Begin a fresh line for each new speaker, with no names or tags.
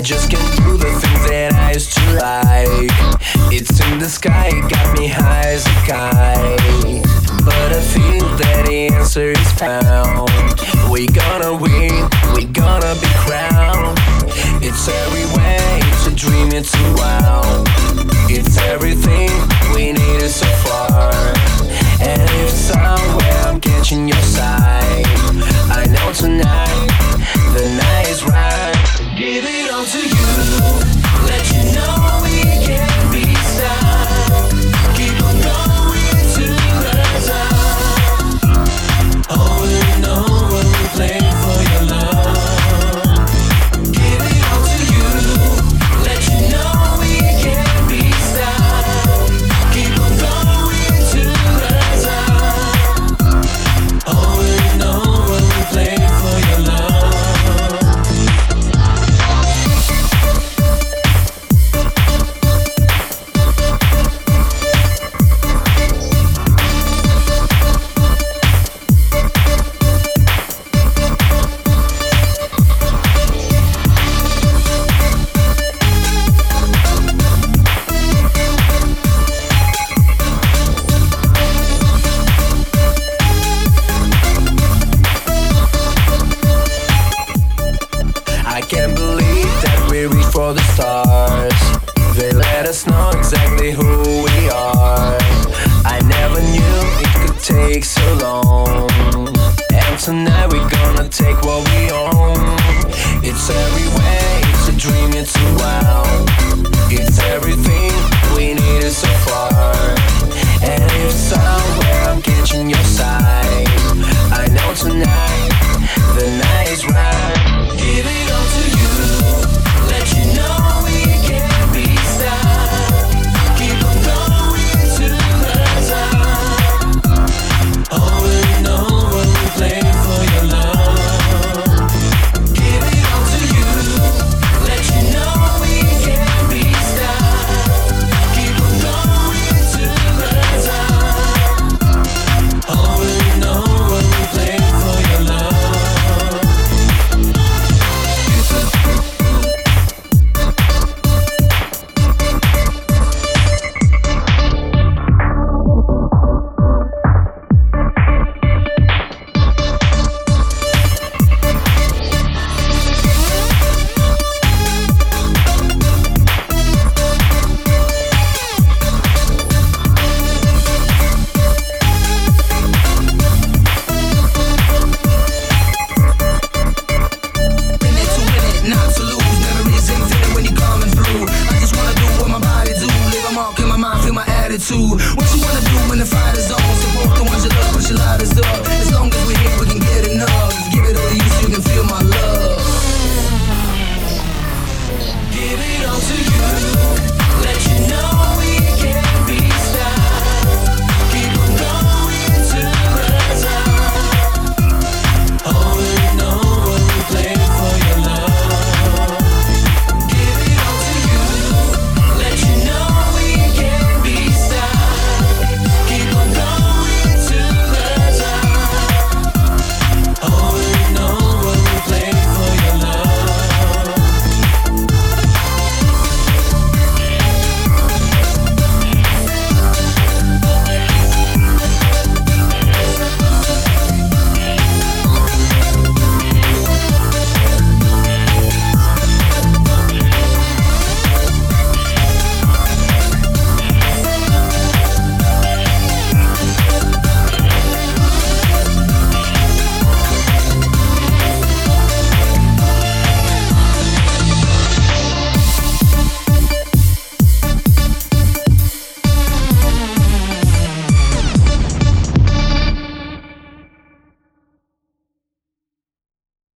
I just can't do the things that I used to like. It's in the sky, it got me high as a kite. But I feel that the answer is found. We gonna win, we gonna be crowned. It's everywhere, it's a dream, it's a wow. It's everything we needed so far. And if somewhere I'm catching your side. For the stars. They let us know exactly who we are. I never knew it could take so long. And tonight we're gonna take what we